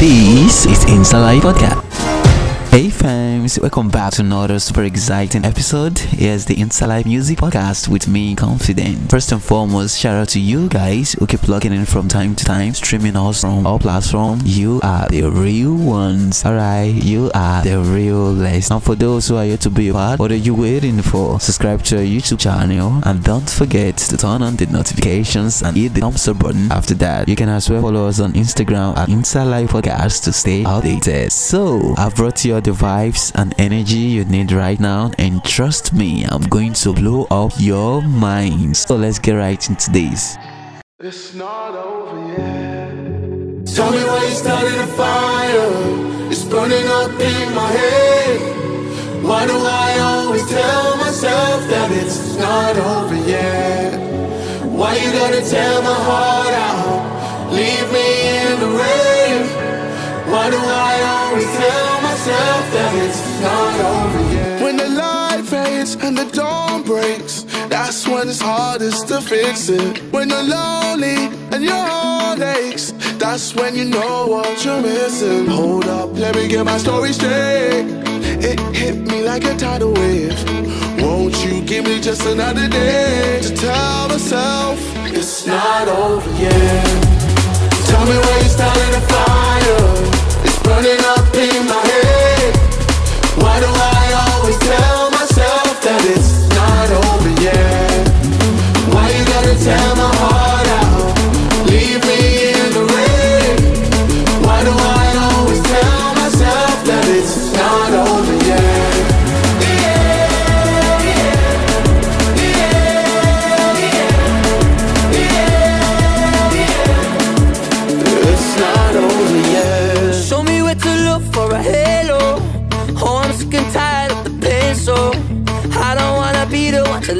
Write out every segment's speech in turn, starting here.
This is Insta Live Podcast. Hey fams, welcome back to another super exciting episode. Here's the Insta Live Music Podcast with me, Confident. First and foremost, shout out to you guys who keep plugging in from time to time, streaming us from all platforms. You are the real ones, alright? You are the realest. And for those who are yet to be a part, what are you waiting for? Subscribe to our YouTube channel and don't forget to turn on the notifications and hit the thumbs up button. After that, you can as well follow us on Instagram at Insta Live Podcast to stay updated. So, I've brought you the vibes and energy you need right now and trust me i'm going to blow up your mind so let's get right into this. It's not over yet. Tell me why you started a fire. It's burning up in my head. Why do i always tell myself that it's not over yet? Why you gotta tear my heart out? Leave me in the rain. Why do i always tell myself that it's not over yet. When the light fades and the dawn breaks, that's when it's hardest to fix it. When you're lonely and your heart aches, that's when you know what you're missing. Hold up, let me get my story straight. It hit me like a tidal wave. Won't you give me just another day to tell myself it's not over yet? Tell me where you started a fire It's burning up in my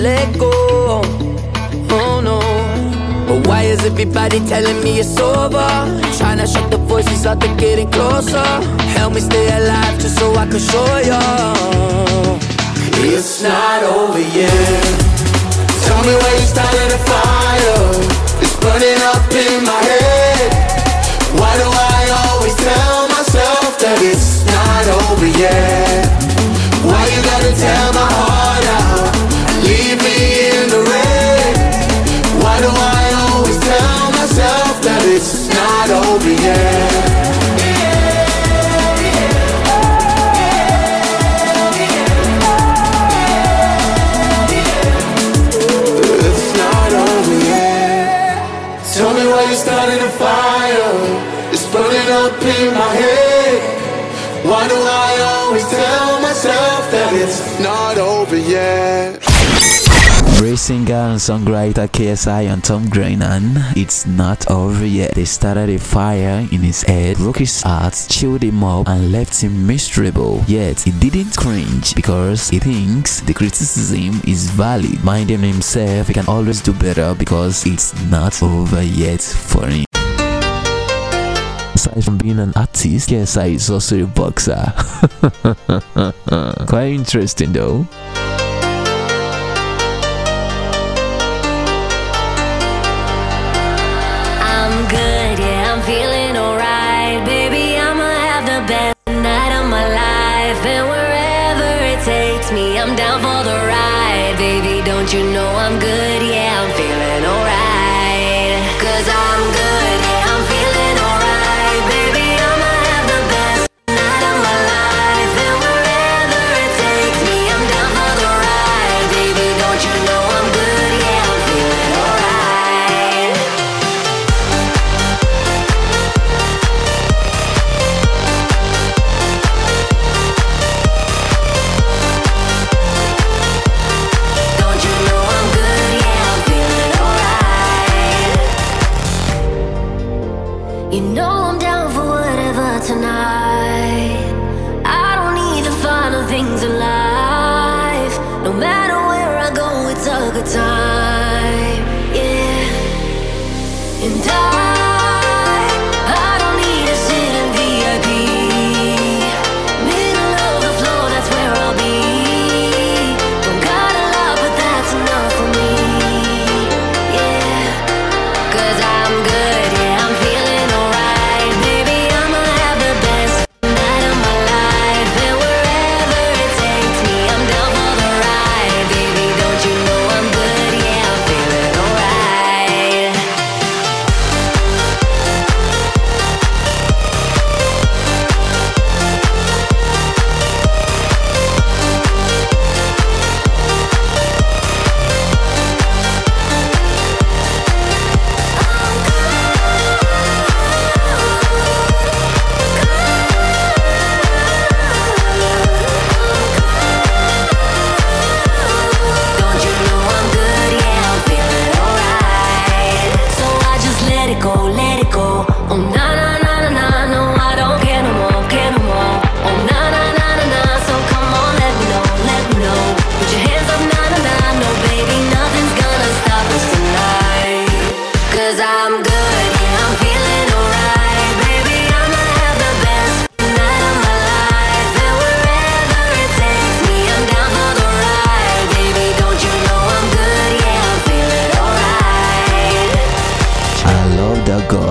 let go. Oh no. But why is everybody telling me it's over? Trying to shut the voices out, they're getting closer. Help me stay alive just so I can show you. It's not over yet. Tell me where you started a fire. It's burning up in my head. Why do I always tell myself that it's not over yet? Why you gotta tear my heart it's not over yet? Singer and songwriter KSI and Tom Grennan, it's not over yet. They started a fire in his head, broke his heart, chilled him up, and left him miserable. Yet he didn't cringe because he thinks the criticism is valid. Minding himself, he can always do better because it's not over yet for him. Aside from being an artist, KSI is also a boxer. Quite interesting though. Feeling alright. Baby, I'ma have the best night of my life. And wherever it takes me, I'm down for good time.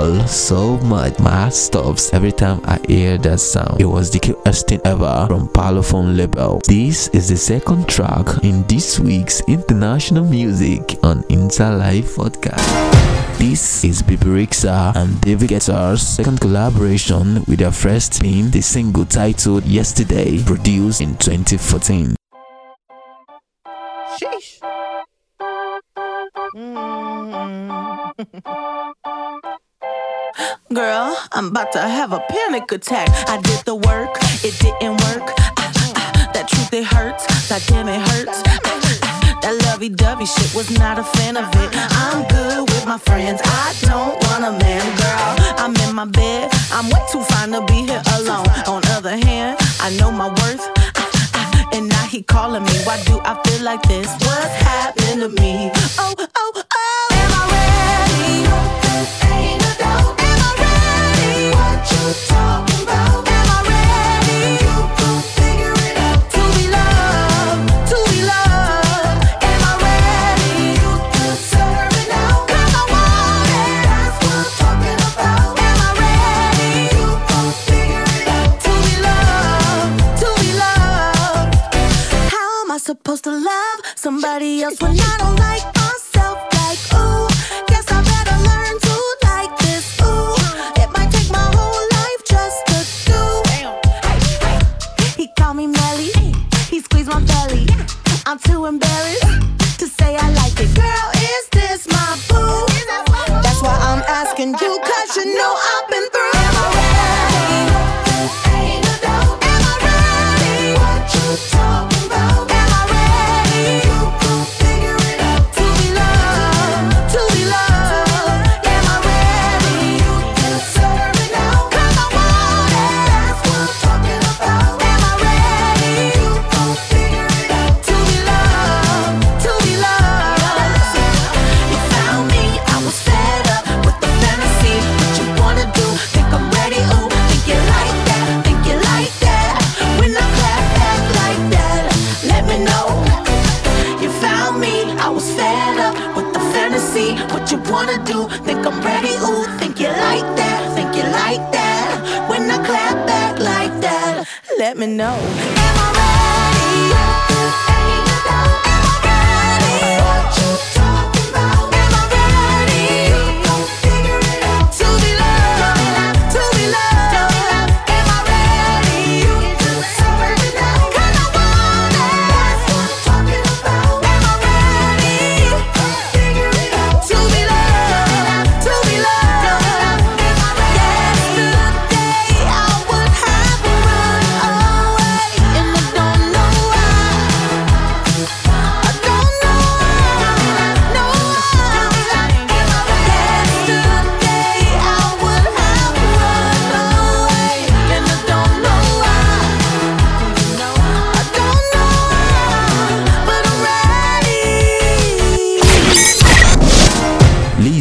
Much. My heart stops every time I hear that sound. It was the cutest thing ever from Parlophone label. This is the second track in this week's international music on Insta Live podcast. This is Bebe Rexha and David Guetta's second collaboration with their first being the single titled Yesterday, produced in 2014. Sheesh. Girl, I'm about to have a panic attack. I did the work, it didn't work. Ah, ah, that truth, it hurts. That damn, it hurts. Ah, that lovey dovey shit was not a fan of it. I'm good with my friends. I don't want a man, girl. I'm in my bed. I'm way too fine to be here alone. On other hand, I know my worth. And now he calling me. Why do I feel like this? What's happening to me? Oh, oh, oh. Am I ready? Ain't supposed to love somebody else when I don't called me Melly, he squeezed my belly. I'm too embarrassed to say I like it. Girl, is this my boo? That's why I'm asking you, cause you know I've been let me know.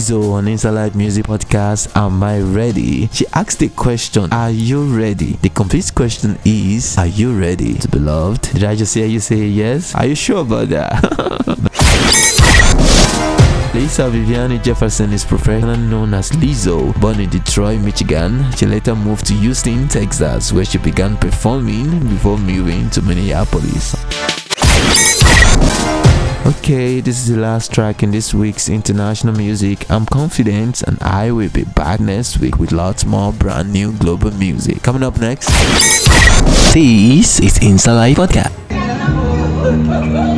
Lizzo on Insta Live Music Podcast, Am I Ready? She asked the question, Are you ready? The complete question is, Are you ready to be loved? Did I just hear you say yes? Are you sure about that? Lisa Viviani Jefferson is professionally known as Lizzo. Born in Detroit, Michigan, she later moved to Houston, Texas, where she began performing before moving to Minneapolis. Okay, this is the last track in this week's international music. I'm confident and I will be back next week with lots more brand new global music. Coming up next, this is Insta Live Podcast.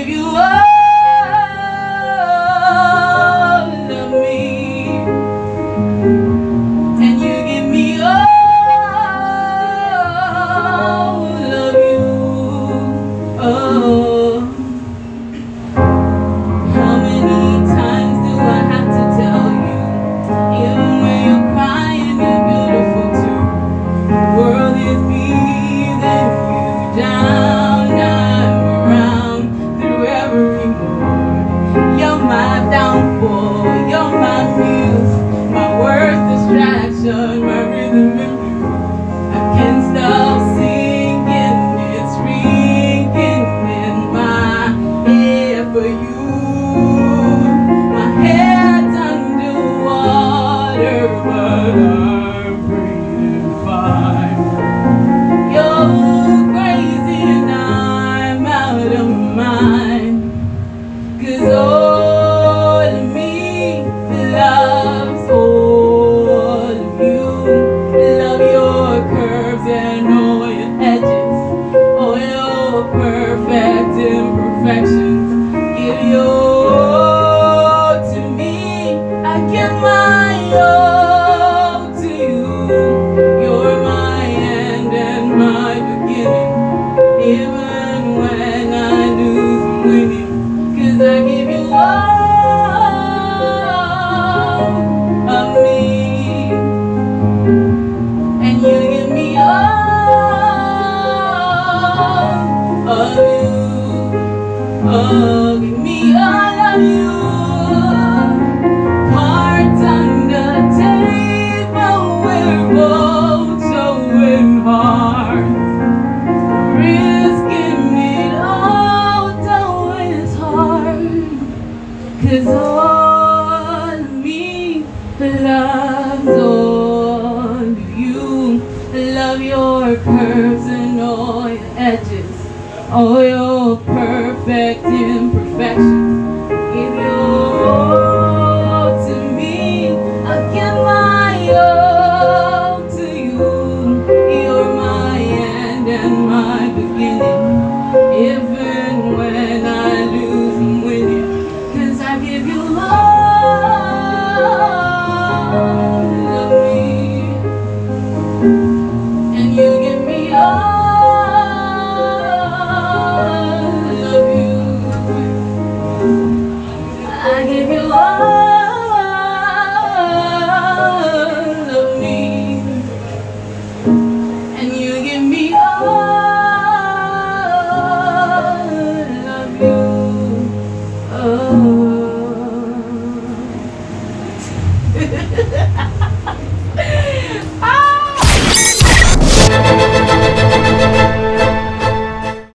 give you up.